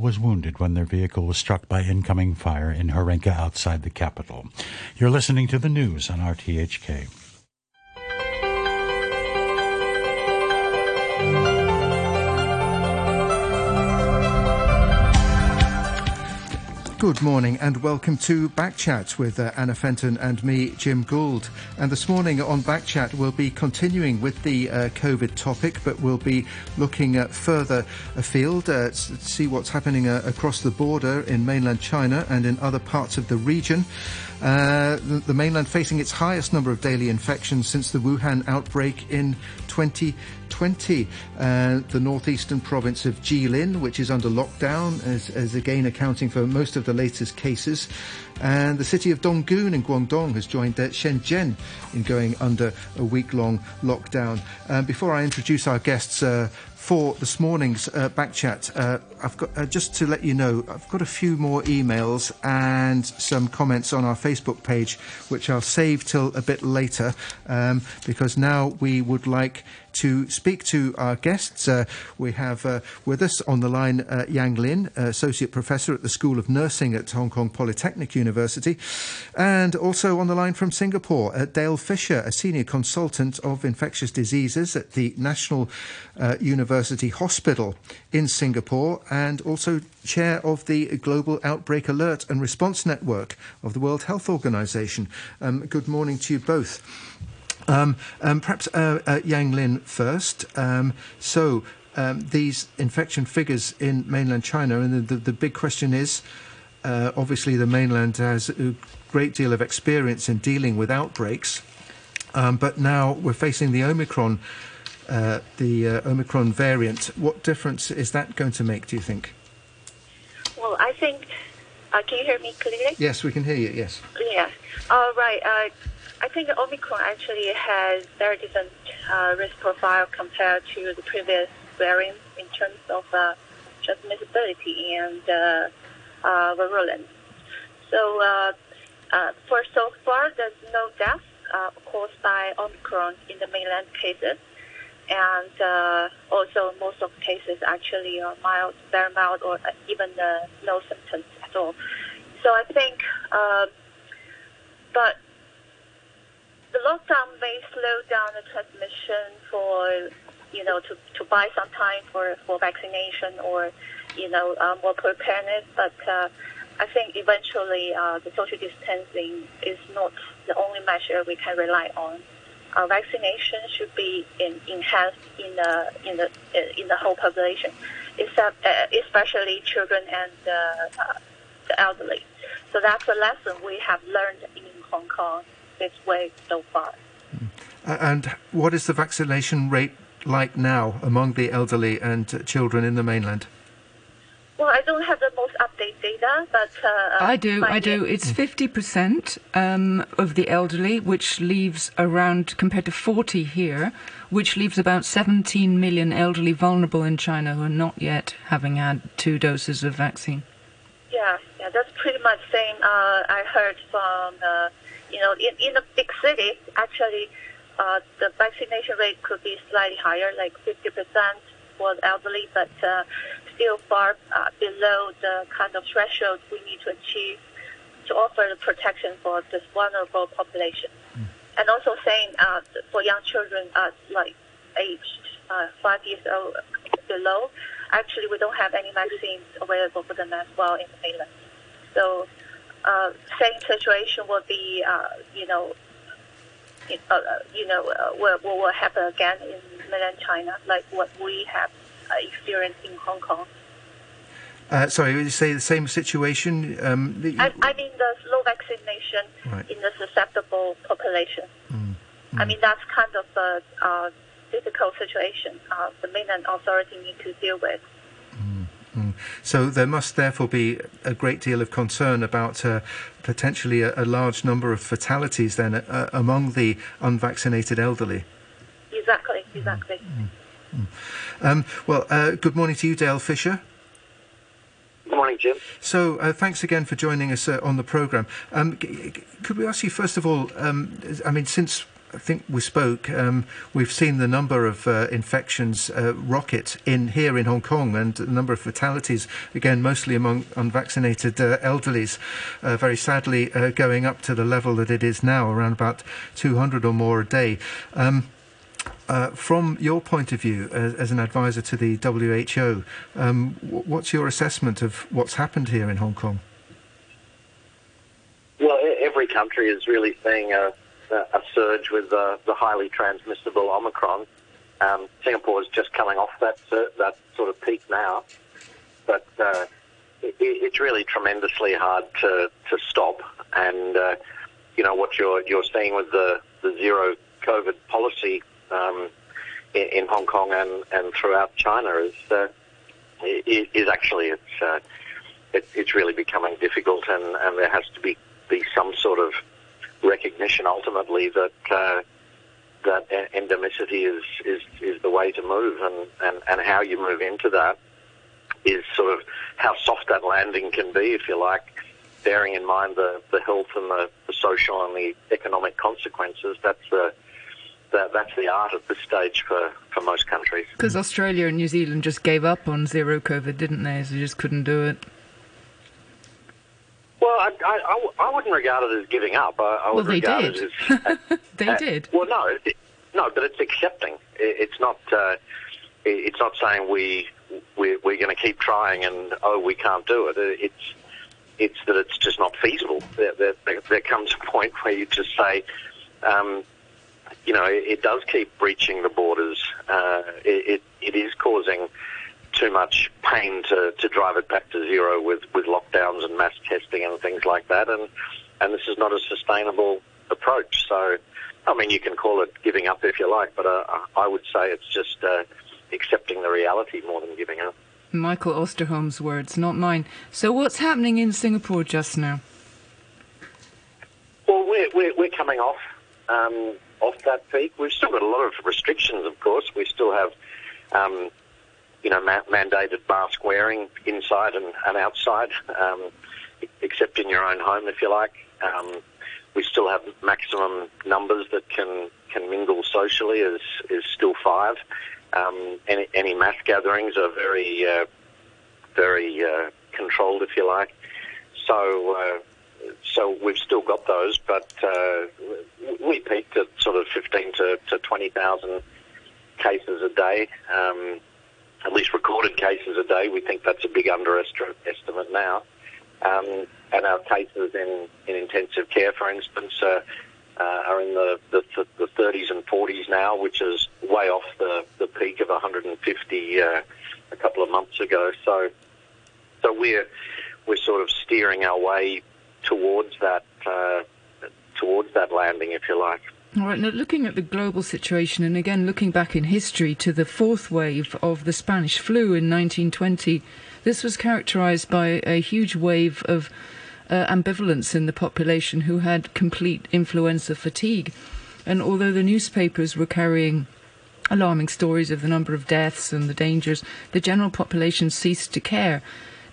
was wounded when their vehicle was struck by incoming fire in Horenka outside the capital. You're listening to the news on RTHK. Good morning and welcome to Backchat with uh, Anna Fenton and me, Jim Gould. And this morning on Backchat, we'll be continuing with the uh, COVID topic, but we'll be looking uh, further afield uh, to see what's happening uh, across the border in mainland China and in other parts of the region. Uh, the, the, mainland facing its highest number of daily infections since the Wuhan outbreak in 2020. Uh, the northeastern province of Jilin, which is under lockdown, is, is again accounting for most of the latest cases. And the city of Dongguan in Guangdong has joined Shenzhen in going under a week-long lockdown. Um, before I introduce our guests, uh, for this morning's uh, back chat. Uh, I've got uh, just to let you know, I've got a few more emails and some comments on our Facebook page, which I'll save till a bit later, um, because now we would like to speak to our guests. Uh, we have uh, with us on the line uh, Yang Lin, Associate Professor at the School of Nursing at Hong Kong Polytechnic University, and also on the line from Singapore, uh, Dale Fisher, a Senior Consultant of Infectious Diseases at the National uh, University Hospital in Singapore, and also Chair of the Global Outbreak Alert and Response Network of the World Health Organization. Um, good morning to you both. Um, um, perhaps uh, uh, Yang Lin first. Um, so um, these infection figures in mainland China, and the, the, the big question is, uh, obviously the mainland has a great deal of experience in dealing with outbreaks, um, but now we're facing the Omicron, uh, the uh, Omicron variant. What difference is that going to make? Do you think? Well, I think. Uh, can you hear me clearly? Yes, we can hear you. Yes. Yeah. All right. I think Omicron actually has very different uh, risk profile compared to the previous variants in terms of uh, transmissibility and uh, uh, virulence. So, uh, uh, for so far, there's no death uh, caused by Omicron in the mainland cases. And also, most of the cases actually are mild, very mild, or even no symptoms at all. So I think, but the lockdown may slow down the transmission for, you know, to, to buy some time for, for vaccination or, you know, uh, more preparedness. But uh, I think eventually uh, the social distancing is not the only measure we can rely on. Uh, vaccination should be in, enhanced in the in the in the whole population, except, uh, especially children and uh, uh, the elderly. So that's a lesson we have learned in Hong Kong this way so far. And what is the vaccination rate like now among the elderly and children in the mainland? Well, I don't have the most updated data, but uh, I do. I do. It's fifty percent um, of the elderly, which leaves around compared to forty here, which leaves about seventeen million elderly vulnerable in China who are not yet having had two doses of vaccine. Yeah, yeah, that's pretty much same. Uh, I heard from. Uh, you know, in, in the big city, actually, uh, the vaccination rate could be slightly higher, like 50% for the elderly, but uh, still far uh, below the kind of threshold we need to achieve to offer the protection for this vulnerable population. Mm. And also saying uh, for young children, uh, like aged uh, five years old below, actually we don't have any vaccines available for them as well in the mainland. So uh, same situation will be, uh, you know, uh, you know, uh, will, will happen again in mainland China, like what we have uh, experienced in Hong Kong. Uh, sorry, would you say the same situation? Um, you... I, I, mean the low vaccination right. in the susceptible population. Mm, mm. I mean that's kind of a, difficult situation uh, the mainland authority need to deal with. Mm. So there must therefore be a great deal of concern about uh, potentially a, a, large number of fatalities then uh, among the unvaccinated elderly. Exactly, exactly. Mm. mm. Um, well, uh, good morning to you, Dale Fisher. Good morning, Jim. So, uh, thanks again for joining us uh, on the programme. Um, c- could we ask you, first of all, um, I mean, since I think we spoke, um, we've seen the number of uh, infections uh, rocket in here in Hong Kong and the number of fatalities, again, mostly among unvaccinated uh, elderlies, uh, very sadly uh, going up to the level that it is now, around about 200 or more a day. Um, uh, from your point of view as, as, an advisor to the WHO, um, what's your assessment of what's happened here in Hong Kong? Well, every country is really seeing a, a surge with the, the, highly transmissible Omicron. Um, Singapore is just coming off that that sort of peak now, but uh, it, it's really tremendously hard to, to stop. And uh, you know what you're you're seeing with the, the zero COVID policy um, in, in, Hong Kong and, and throughout China is uh, is actually it's uh, it, it's really becoming difficult, and, and there has to be be some sort of recognition ultimately that uh, that endemicity is, is is the way to move, and, and, and how you move into that is sort of how soft that landing can be, if you like, bearing in mind the, the health and the, the social and the economic consequences. That's the that, that's the art at this stage for, for most countries. Because Australia and New Zealand just gave up on zero COVID, didn't they? So they just couldn't do it. Well, I, I, I wouldn't regard it as giving up. I, I would well, they regard did. it as. Uh, they uh, did. Well, no, it, no, but it's accepting. It, it's not. Uh, it's not saying we we're, we're going to keep trying and oh we can't do it. It's it's that it's just not feasible. There, there, there comes a point where you just say, um, you know, it, it, does keep breaching the borders. Uh, it, it is causing too much pain to, to drive it back to zero with, with lockdowns and mass testing and things like that. And, and this is not a sustainable approach. So, I mean, you can call it giving up if you like, but uh, I would say it's just uh, accepting the reality more than giving up. Michael Osterholm's words, not mine. So, what's happening in Singapore just now? Well, we're, we're, we're coming off um, off that peak. We've still got a lot of restrictions, of course. We still have um, you know, ma- mandated mask wearing inside and, and outside, um, except in your own home, if you like. Um, we still have maximum numbers that can, can mingle socially is, is still five. Um, any, any mass gatherings are very, uh, very uh, controlled, if you like. So, uh, so we've still got those, but uh, we peaked at sort of 15 to, to 20,000 cases a day. Um, at least recorded cases a day. We think that's a big underestimate now. Um, and our cases in, in intensive care, for instance, uh, uh, are in the, the, the, 30s and 40s now, which is way off the, the peak of 150 uh, a couple of months ago. So, so we're we're sort of steering our way towards that uh, towards that landing, if you like. All right, now looking at the global situation, and again looking back in history to the fourth wave of the Spanish flu in 1920, this was characterized by a huge wave of uh, ambivalence in the population who had complete influenza fatigue. And although the newspapers were carrying alarming stories of the number of deaths and the dangers, the general population ceased to care.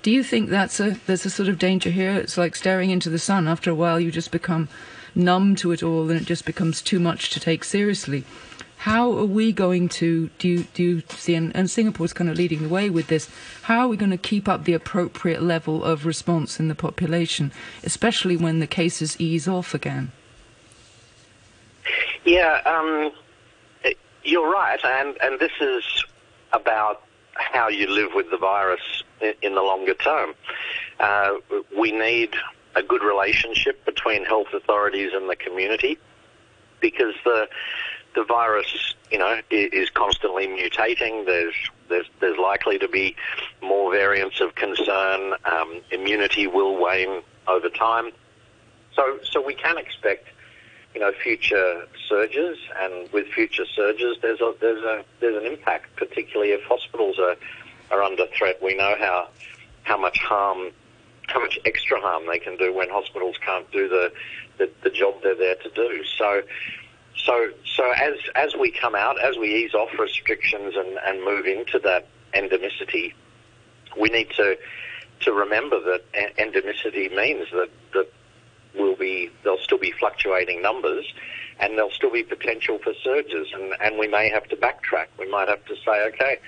Do you think that's a there's a sort of danger here? It's like staring into the sun. After a while, you just become numb to it all and it just becomes too much to take seriously. How are we going to do you, do you see and, and Singapore's kind of leading the way with this? How are we going to keep up the appropriate level of response in the population, especially when the cases ease off again? Yeah, um, you're right, and and this is about how you live with the virus in, in the longer term. Uh, we need a good relationship between health authorities and the community because the the virus, you know, is constantly mutating. There's there's there's likely to be more variants of concern. Um, immunity will wane over time, so so we can expect, you know, future surges, and with future surges, there's a there's a there's an impact, particularly if hospitals are are under threat. We know how how much harm how much extra harm they can do when hospitals can't do the, the, the job they're there to do. So, so, so as as we come out, as we ease off restrictions and, and move into that endemicity, we need to to remember that endemicity means that that will be there'll still be fluctuating numbers, and there'll still be potential for surges, and, and we may have to backtrack. We might have to say, okay,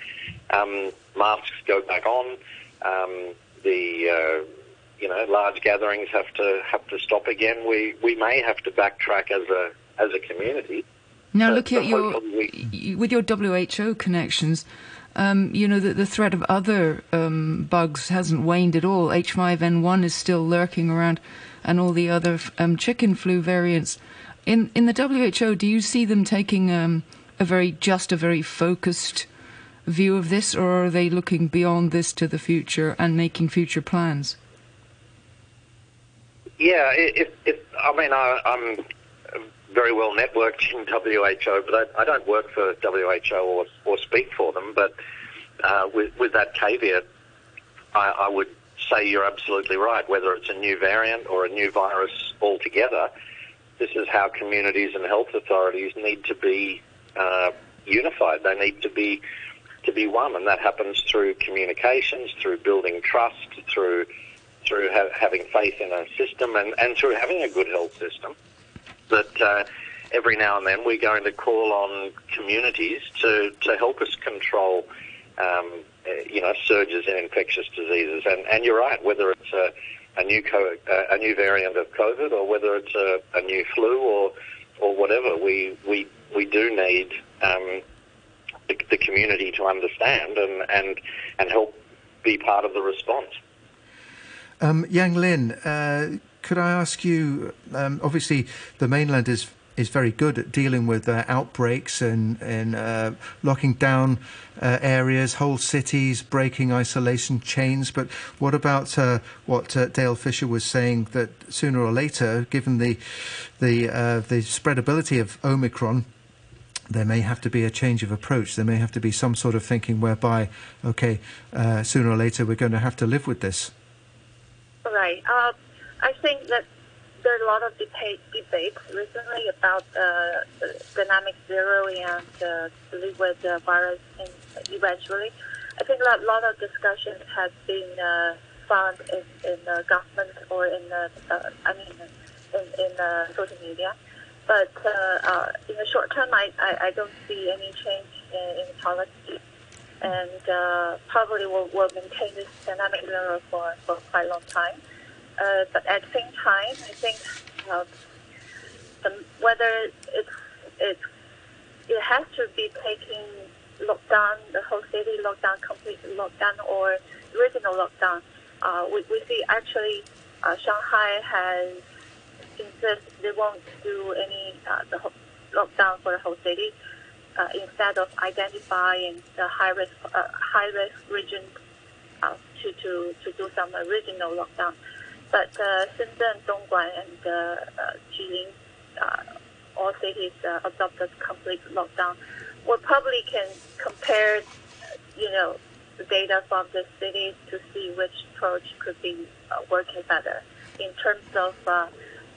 um, masks go back on. Um, the uh, you know large gatherings have to have to stop again. We we may have to backtrack as a as a community. Now, look at your we... with your WHO connections. Um, you know that the threat of other um, bugs hasn't waned at all. H5N1 is still lurking around, and all the other um, chicken flu variants. In in the WHO, do you see them taking um, a very just a very focused view of this, or are they looking beyond this to the future and making future plans? Yeah, if, if I mean I, am very well networked in WHO, but I, I don't work for WHO or, or speak for them. But uh, with, with that caveat, I, I would say you're absolutely right. Whether it's a new variant or a new virus altogether, this is how communities and health authorities need to be uh, unified. They need to be to be one, and that happens through communications, through building trust, through through ha- having faith in a system, and, and through having a good health system. That uh, every now and then we're going to call on communities to, to help us control, um, uh, you know, surges in infectious diseases. And, and you're right, whether it's a, a new co- a new variant of COVID or whether it's a, a new flu or or whatever, we we we do need um, the, the community to understand and, and, and help be part of the response. Um, Yang Lin, uh, could I ask you? Um, obviously, the mainland is is very good at dealing with uh, outbreaks and, and uh, locking down uh, areas, whole cities, breaking isolation chains. But what about uh, what uh, Dale Fisher was saying that sooner or later, given the the the spreadability of Omicron, there may have to be a change of approach. There may have to be some sort of thinking whereby, okay, uh, sooner or later we're going to have to live with this. Right. Uh, I think that there are a lot of debate, debates recently about uh, dynamic zero and uh, live with the virus eventually. I think a lot of discussion has been uh, found in, in the government or in the, uh, I mean, in, in the social media. But uh, uh, in the short term, I, I, I don't see any change in, in policy. And uh, probably will will maintain this dynamic zero for, for quite a long time. Uh, but at the same time, I think uh, the, whether it's, it's, it has to be taking lockdown, the whole city lockdown, complete lockdown, or regional lockdown. Uh, we, we see actually uh, Shanghai has insisted they won't do any uh, the lockdown for the whole city. Uh, instead of identifying the high risk uh, high risk region uh, to, to to do some regional lockdown, but uh, Shenzhen, Dongguan, and uh, uh, Jilin, uh, all cities uh, adopted complete lockdown. We probably can compare, you know, the data from the cities to see which approach could be uh, working better in terms of uh,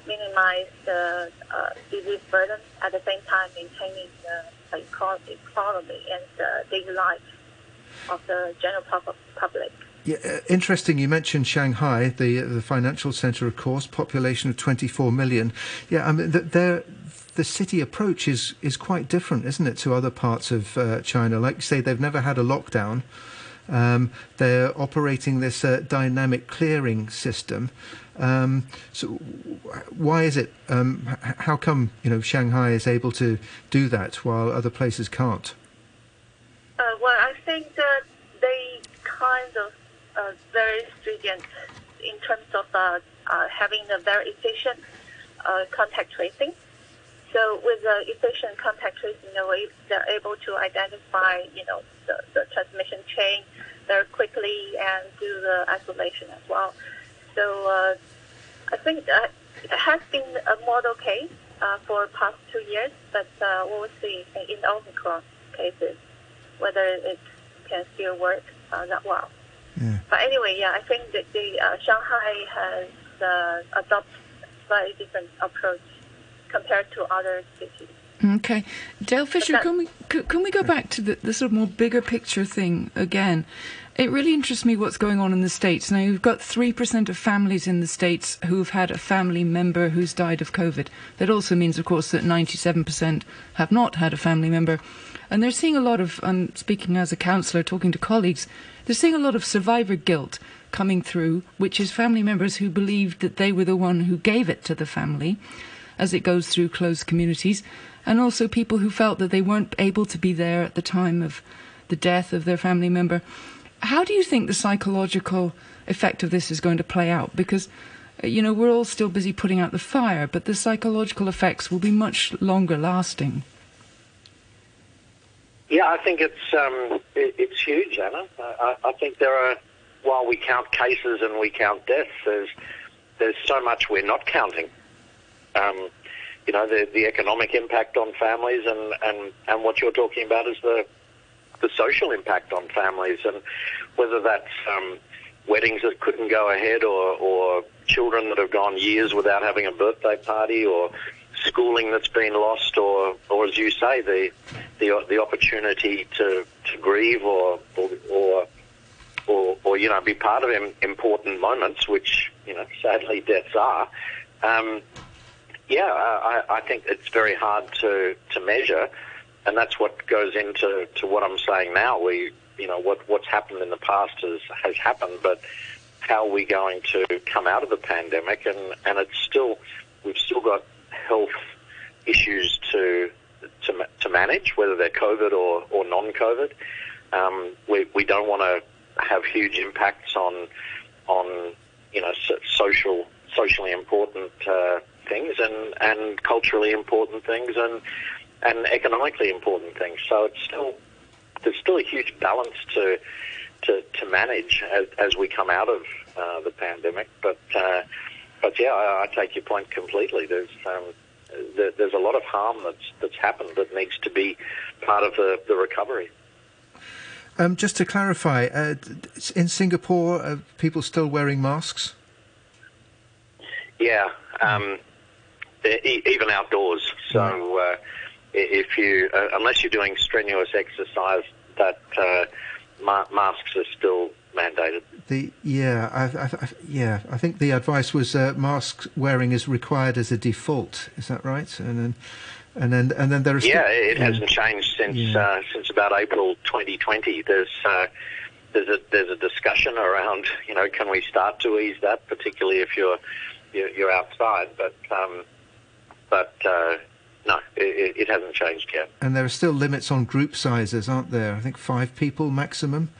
minimize the uh, disease burden at the same time maintaining the economy and the daily life of the general public. Yeah, uh, interesting. You mentioned Shanghai, the the financial center, of course, population of 24 million. Yeah, I mean, the, the city approach is is quite different, isn't it, to other parts of uh, China? Like you say, they've never had a lockdown. Um, they're operating this uh, dynamic clearing system. Um, so why is it? Um, how come you know Shanghai is able to do that while other places can't? Uh, well, I think that they kind of uh, very stringent in terms of uh, uh having a very efficient uh, contact tracing. So with the efficient contact tracing, they're able to identify, you know, the, the transmission chain very quickly and do the isolation as well. So uh, I think that it has been a model case for past two years, but we'll see in Omicron cases whether it can still work that well. Yeah. But anyway, yeah, I think that the uh, Shanghai has uh, adopted slightly different approach compared to other cities. Okay, Dale Fisher, can we can we go back to the, the sort of more bigger picture thing again? It really interests me what's going on in the States. Now, you've got 3% of families in the States who've had a family member who's died of COVID. That also means, of course, that 97% have not had a family member. And they're seeing a lot of, I'm speaking as a counsellor, talking to colleagues, they're seeing a lot of survivor guilt coming through, which is family members who believed that they were the one who gave it to the family as it goes through closed communities, and also people who felt that they weren't able to be there at the time of the death of their family member. How do you think the psychological effect of this is going to play out? Because, uh, you know, we're all still busy putting out the fire, but the psychological effects will be much longer lasting. Yeah, I think it's um, it, it's huge, Anna. I, I think there are, while we count cases and we count deaths, there's there's so much we're not counting. Um, you know, the the economic impact on families, and, and, and what you're talking about is the the social impact on families, and whether that's um, weddings that couldn't go ahead, or, or children that have gone years without having a birthday party, or schooling that's been lost, or, or as you say, the the, the opportunity to, to grieve or or, or or, or you know be part of important moments, which you know sadly deaths are. Um, yeah, I, I think it's very hard to to measure, and that's what goes into to what I'm saying now. We you know what what's happened in the past has has happened, but how are we going to come out of the pandemic? And and it's still we've still got health issues to to, to manage, whether they're COVID or, or non-COVID. Um, we, we don't want to have huge impacts on on you know so, social socially important uh, things and, and culturally important things and and economically important things. So it's still there's still a huge balance to to, to manage as, as we come out of uh, the pandemic. But uh, but yeah, I, I take your point completely. There's um, there's a lot of harm that's that's happened that needs to be part of the, the recovery. Um, just to clarify, uh, in Singapore, are people still wearing masks? Yeah, um, even outdoors. So uh, if you, uh, unless you're doing strenuous exercise, that uh, ma- masks are still mandated. The yeah, I, I, I, yeah, I think the advice was uh, mask wearing is required as a default. Is that right? And then, and then, and then there is. Yeah, it hasn't changed since yeah. uh, since about April 2020. There's uh, there's a there's a discussion around you know can we start to ease that, particularly if you're you're, you're outside, but um, but. Uh, no, it, it, hasn't changed yet. And there are still limits on group sizes, aren't there? I think five people maximum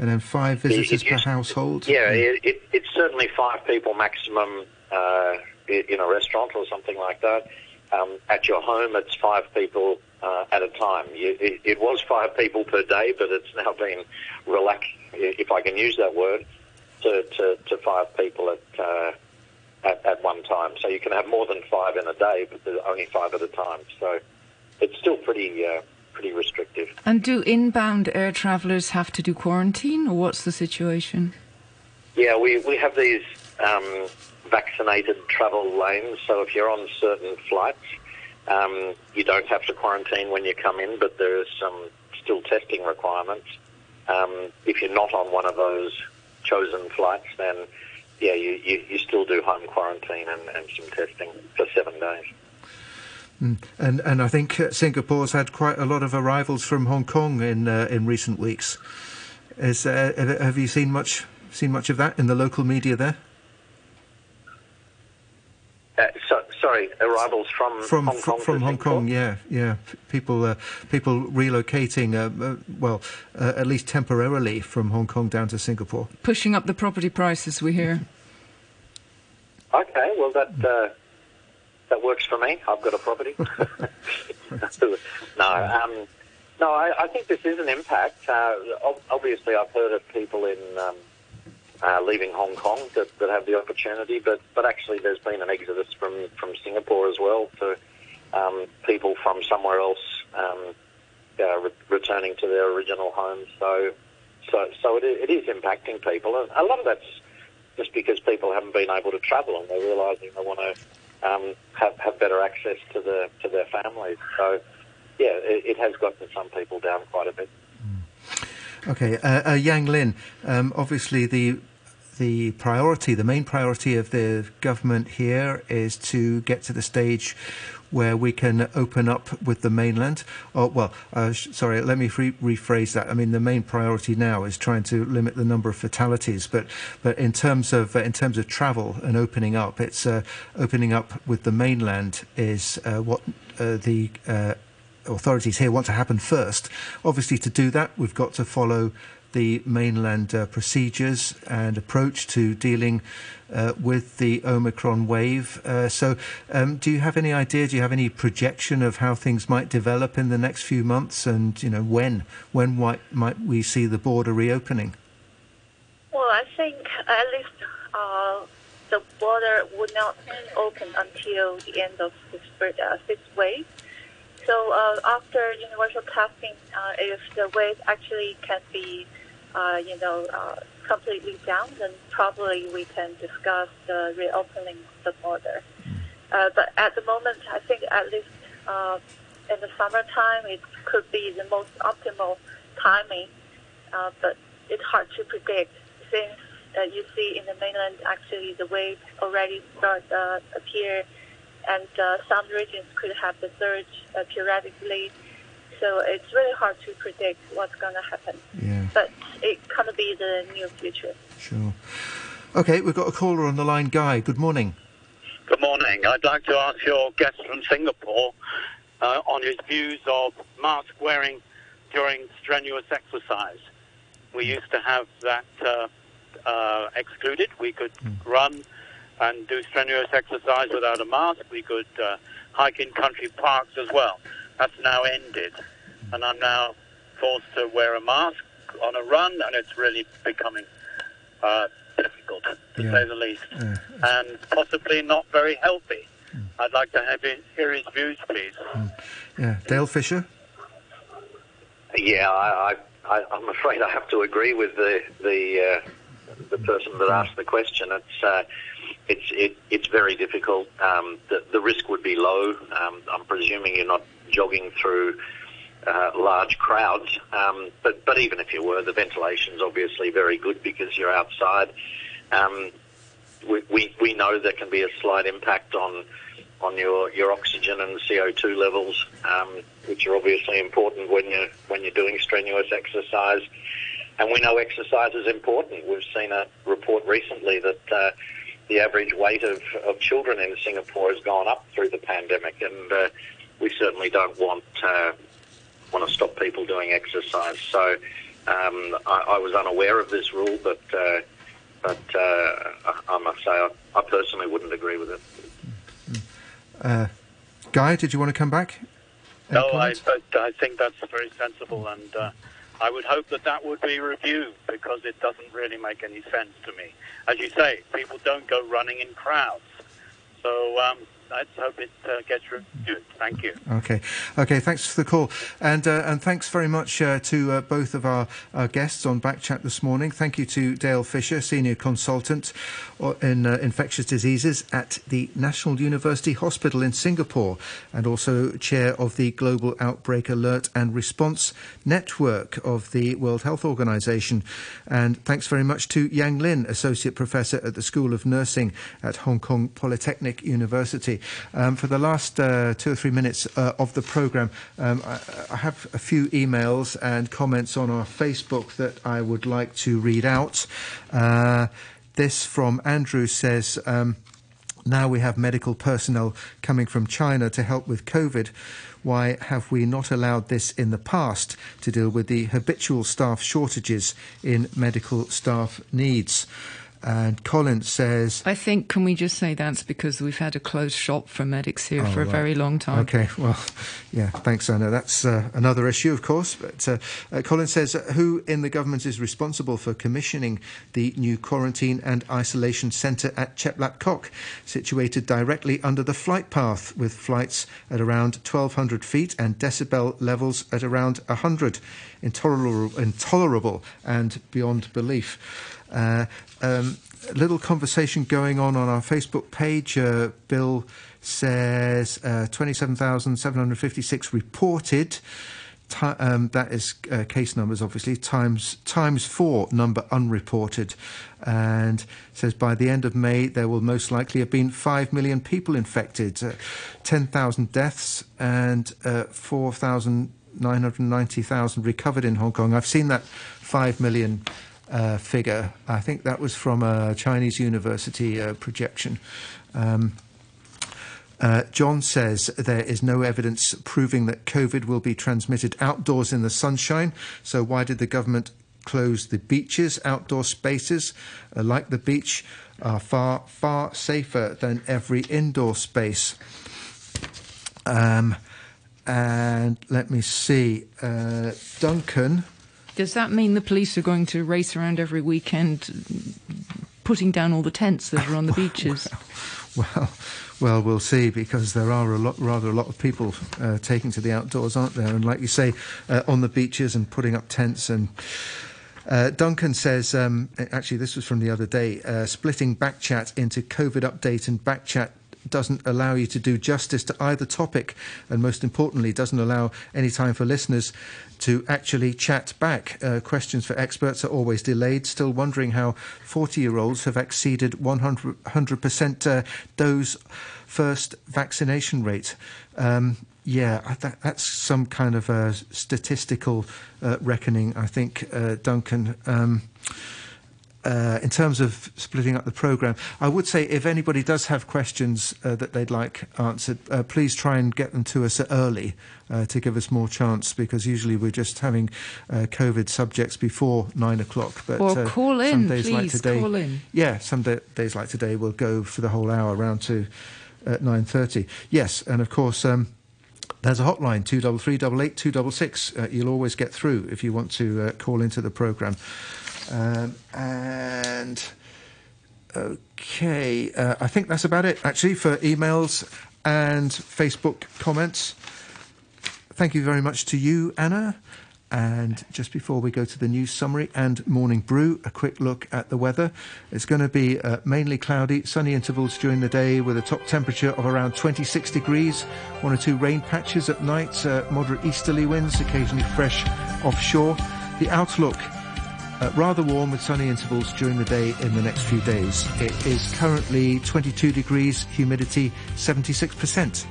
and then five visitors per household. Yeah, it, it, it's certainly five people maximum uh, in a restaurant or something like that. Um, at your home, it's five people uh, at a time. You, it, it, was five people per day, but it's now been relaxed, if I can use that word, to, to, to five people at, uh, at, at one time. So you can have more than five in a day, but there's only five at a time. So it's still pretty uh, pretty restrictive. And do inbound air travellers have to do quarantine, or what's the situation? Yeah, we, we have these um, vaccinated travel lanes, so if you're on certain flights, um, you don't have to quarantine when you come in, but there is some still testing requirements. Um, if you're not on one of those chosen flights, then yeah, you, you, you still do home quarantine and, and some testing for seven days. Mm. And and I think uh, Singapore's had quite a lot of arrivals from Hong Kong in uh, in recent weeks. Is, uh, have you seen much seen much of that in the local media there? Uh, so, sorry, arrivals from from Hong Kong. From Hong Kong, yeah, yeah. People uh, people relocating, uh, well, at least temporarily from Hong Kong down to Singapore, pushing up the property prices. We hear. Okay, well that that works for me. I've got a property. no, um, no, I, I, think this is an impact. Uh, obviously, I've heard of people in um, uh, leaving Hong Kong that, that, have the opportunity, but but actually, there's been an exodus from from Singapore as well to um, people from somewhere else um, uh, re- returning to their original homes. So, so, so it, it is impacting people, and a lot of that's just because people haven't been able to travel and they're realising they want to um, have, have better access to the to their families. So, yeah, it, it has gotten some people down quite a bit. Okay, uh, uh, Yang Lin, um, obviously the the priority, the main priority of the government here is to get to the stage where we can open up with the mainland. Oh, well, uh, sh- sorry, let me re- rephrase that. I mean, the main priority now is trying to limit the number of fatalities, but but in terms of uh, in terms of travel and opening up, it's uh, opening up with the mainland is uh, what uh, the uh, authorities here want to happen first. Obviously, to do that, we've got to follow the mainland uh, procedures and approach to dealing uh, with the Omicron wave. Uh, so, um, do you have any idea? Do you have any projection of how things might develop in the next few months, and you know when when might might we see the border reopening? Well, I think at least uh, the border would not open until the end of this uh, fifth wave. So uh, after universal testing, uh, if the wave actually can be, uh, you know, uh, completely down, then probably we can discuss the reopening the border. Uh, but at the moment, I think at least uh, in the summertime, it could be the most optimal timing. Uh, but it's hard to predict since uh, you see in the mainland actually the wave already start uh, appear, and uh, some regions could have the surge uh, periodically. So it's really hard to predict what's going to happen. Yeah, But it can be the near future. sure. Okay, we've got a caller on the line. Guy, good morning. Good morning. I'd like to ask your guest from Singapore uh, on his views of mask wearing during strenuous exercise. We used to have that uh, uh, excluded. We could run and do strenuous exercise without a mask. We could uh, hike in country parks as well. That's now ended. And I'm now forced to wear a mask on a run, and it's really becoming uh, difficult, to Yeah. say the least Uh, and possibly not very healthy. I'd like to have his, hear his views, please. yeah, Dale Fisher. Yeah, I, I, I, I'm afraid I have to agree with the the uh, the person that asked the question. It's uh, it's it, it's very difficult. Um, the the risk would be low. Um, I'm presuming you're not jogging through uh, large crowds, um, but but even if you were, the ventilation's obviously very good because you're outside. Um, we, we we know there can be a slight impact on on your, your oxygen and CO2 levels, um, which are obviously important when you're when you're doing strenuous exercise. And we know exercise is important. We've seen a report recently that uh, the average weight of, of children in Singapore has gone up through the pandemic, and uh, we certainly don't want uh, want to stop people doing exercise. So um, I, I was unaware of this rule, but uh, but uh, I, I must say I, I personally wouldn't agree with it. Uh, Guy, did you want to come back? Any No, I, I think that's very sensible, and uh, I would hope that that would be reviewed because it doesn't really make any sense to me. As you say, people don't go running in crowds, so um, let's hope it uh, gets reviewed. Thank you. Okay, okay. Thanks for the call, and uh, and thanks very much uh, to uh, both of our, our guests on Backchat this morning. Thank you to Dale Fisher, senior consultant in uh, infectious diseases at the National University Hospital in Singapore, and also chair of the Global Outbreak Alert and Response Network of the World Health Organization. And thanks very much to Yang Lin, associate professor at the School of Nursing at Hong Kong Polytechnic University. Um, for the last uh, two or three minutes uh, of the program, um, I, I have a few emails and comments on our Facebook that I would like to read out. Uh, this from Andrew says. Um, now we have medical personnel coming from China to help with COVID. Why have we not allowed this in the past to deal with the habitual staff shortages in medical staff needs? And Colin says, I think, can we just say that's because we've had a closed shop for medics here Oh, for a right. very long time. Okay, well, yeah, thanks, Anna. That's uh, another issue, of course. But uh, uh, Colin says, uh, who in the government is responsible for commissioning the new quarantine and isolation centre at Chek Lap Kok, situated directly under the flight path, with flights at around 1,200 feet and decibel levels at around 100? Intolerable, intolerable and beyond belief. Uh, um, a little conversation going on on our Facebook page. Uh, Bill says uh, 27,756 reported. Um, that is uh, case numbers, obviously, times, times four number unreported. And says by the end of May, there will most likely have been 5 million people infected, uh, 10,000 deaths, and uh, 4,990,000 recovered in Hong Kong. I've seen that 5 million uh, figure. I think that was from a Chinese university uh, projection. Um, uh, John says there is no evidence proving that COVID will be transmitted outdoors in the sunshine. So why did the government close the beaches? Outdoor spaces uh, like the beach are far far safer than every indoor space. Um, and let me see, uh, Duncan. Does that mean the police are going to race around every weekend, putting down all the tents that are on the beaches? well, well well, we'll see because there are a lot, rather a lot of people uh, taking to the outdoors, aren't there? And like you say, uh, on the beaches and putting up tents and. Uh, Duncan says, um, actually, this was from the other day, uh, splitting Backchat into COVID update and Backchat doesn't allow you to do justice to either topic, and most importantly, doesn't allow any time for listeners to actually chat back. Uh, questions for experts are always delayed. Still wondering how 40 year olds have exceeded 100%, percent uh, dose first vaccination rate. Um, yeah, that, that's some kind of a statistical uh, reckoning, I think, uh, Duncan. Um, uh, in terms of splitting up the program, I would say if anybody does have questions uh, that they'd like answered, uh, please try and get them to us early uh, to give us more chance because usually we're just having uh, COVID subjects before nine o'clock. But or uh, call in, some days please like today, call in. Yeah, some da- days like today we'll go for the whole hour around to at nine thirty. Yes, and of course. Um, there's a hotline, 233 266. Uh, you'll always get through if you want to uh, call into the programme. Um, and okay, uh, I think that's about it actually for emails and Facebook comments. Thank you very much to you, Anna. And just before we go to the news summary and morning brew, a quick look at the weather. It's going to be uh, mainly cloudy, sunny intervals during the day with a top temperature of around 26 degrees. One or two rain patches at night, uh, moderate easterly winds, occasionally fresh offshore. The outlook uh, rather warm with sunny intervals during the day in the next few days. It is currently 22 degrees, humidity 76%.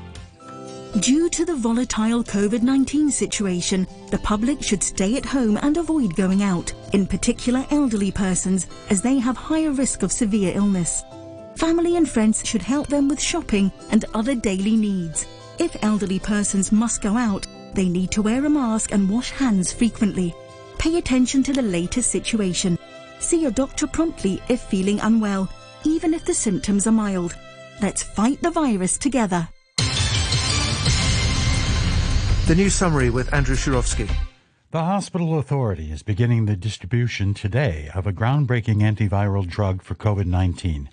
Due to the volatile COVID 19 situation, the public should stay at home and avoid going out, in particular elderly persons, as they have higher risk of severe illness. Family and friends should help them with shopping and other daily needs. If elderly persons must go out, they need to wear a mask and wash hands frequently. Pay attention to the latest situation. See your doctor promptly if feeling unwell, even if the symptoms are mild. Let's fight the virus together. The news summary with Andrew Shirovsky. The hospital authority is beginning the distribution today of a groundbreaking antiviral drug for COVID 19.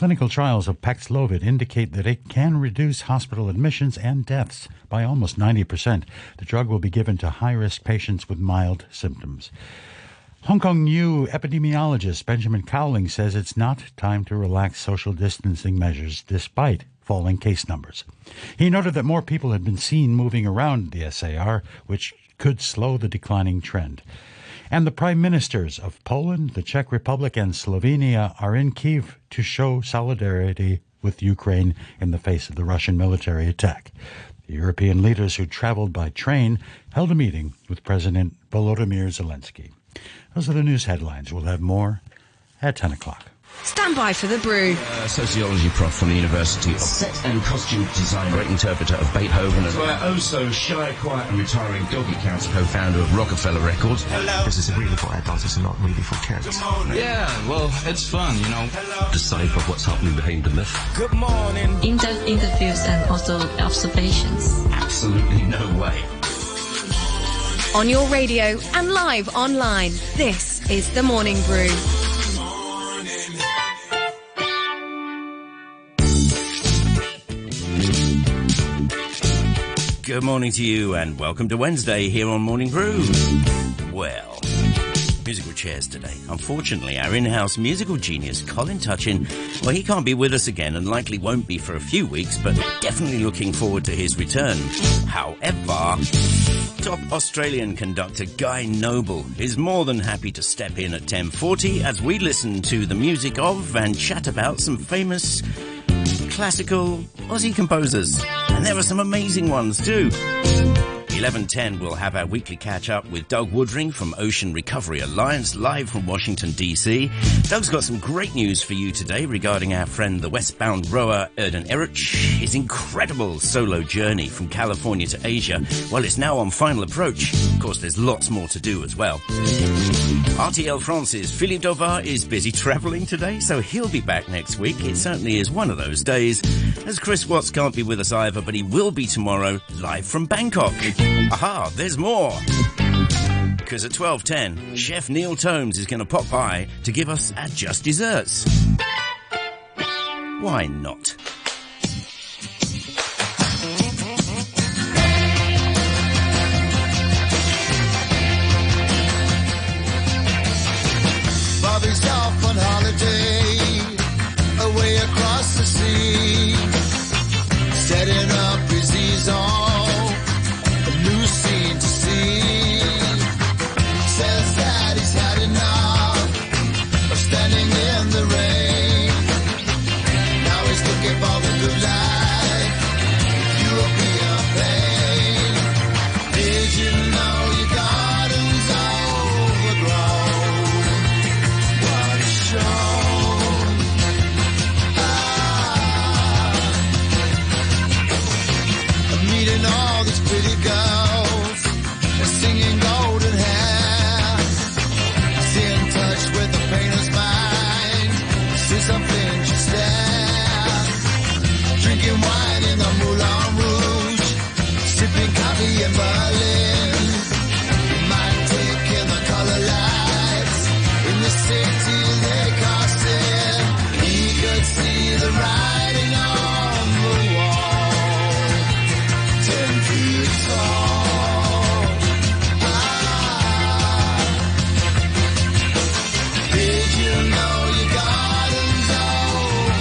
Clinical trials of Paxlovid indicate that it can reduce hospital admissions and deaths by almost 90%. The drug will be given to high risk patients with mild symptoms. Hong Kong new epidemiologist Benjamin Cowling says it's not time to relax social distancing measures despite falling case numbers. He noted that more people had been seen moving around the SAR, which could slow the declining trend. And the prime ministers of Poland, the Czech Republic, and Slovenia are in Kiev to show solidarity with Ukraine in the face of the Russian military attack. The European leaders who traveled by train held a meeting with President Volodymyr Zelensky. Those are the news headlines. We'll have more at 10 o'clock. Stand by for the brew. Uh, sociology prof from the University of Set and costume designer. Great interpreter of Beethoven. And our oh so shy, quiet and retiring doggy counselor. Co-founder of Rockefeller Records. Hello. This is a really for adults, it's not really for kids. Yeah, well, it's fun, you know. Hello. Decipher what's happening behind the myth. Good morning. In-depth interviews and also observations. Absolutely no way. On your radio and live online, this is The Morning Brew. Good morning to you and welcome to Wednesday here on Morning Brew. Well, musical chairs today. Unfortunately, our in-house musical genius, Colin Touchin, well, he can't be with us again and likely won't be for a few weeks, but definitely looking forward to his return. However, top Australian conductor Guy Noble is more than happy to step in at 10.40 as we listen to the music of and chat about some famous classical Aussie composers. And there are some amazing ones too. 11.10 we'll have our weekly catch up with Doug Woodring from Ocean Recovery Alliance live from Washington DC. Doug's got some great news for you today regarding our friend the westbound rower Erden Eruch. His incredible solo journey from California to Asia. Well, it's now on final approach. Of course, there's lots more to do as well. RTL France's Philippe Dovar is busy travelling today, so he'll be back next week. It certainly is one of those days. As Chris Watts can't be with us either, but he will be tomorrow live from Bangkok. Aha, there's more. Because at 12.10, Chef Neil Tomes is going to pop by to give us our just desserts. Why not? Bobby's off on holiday, away across the sea,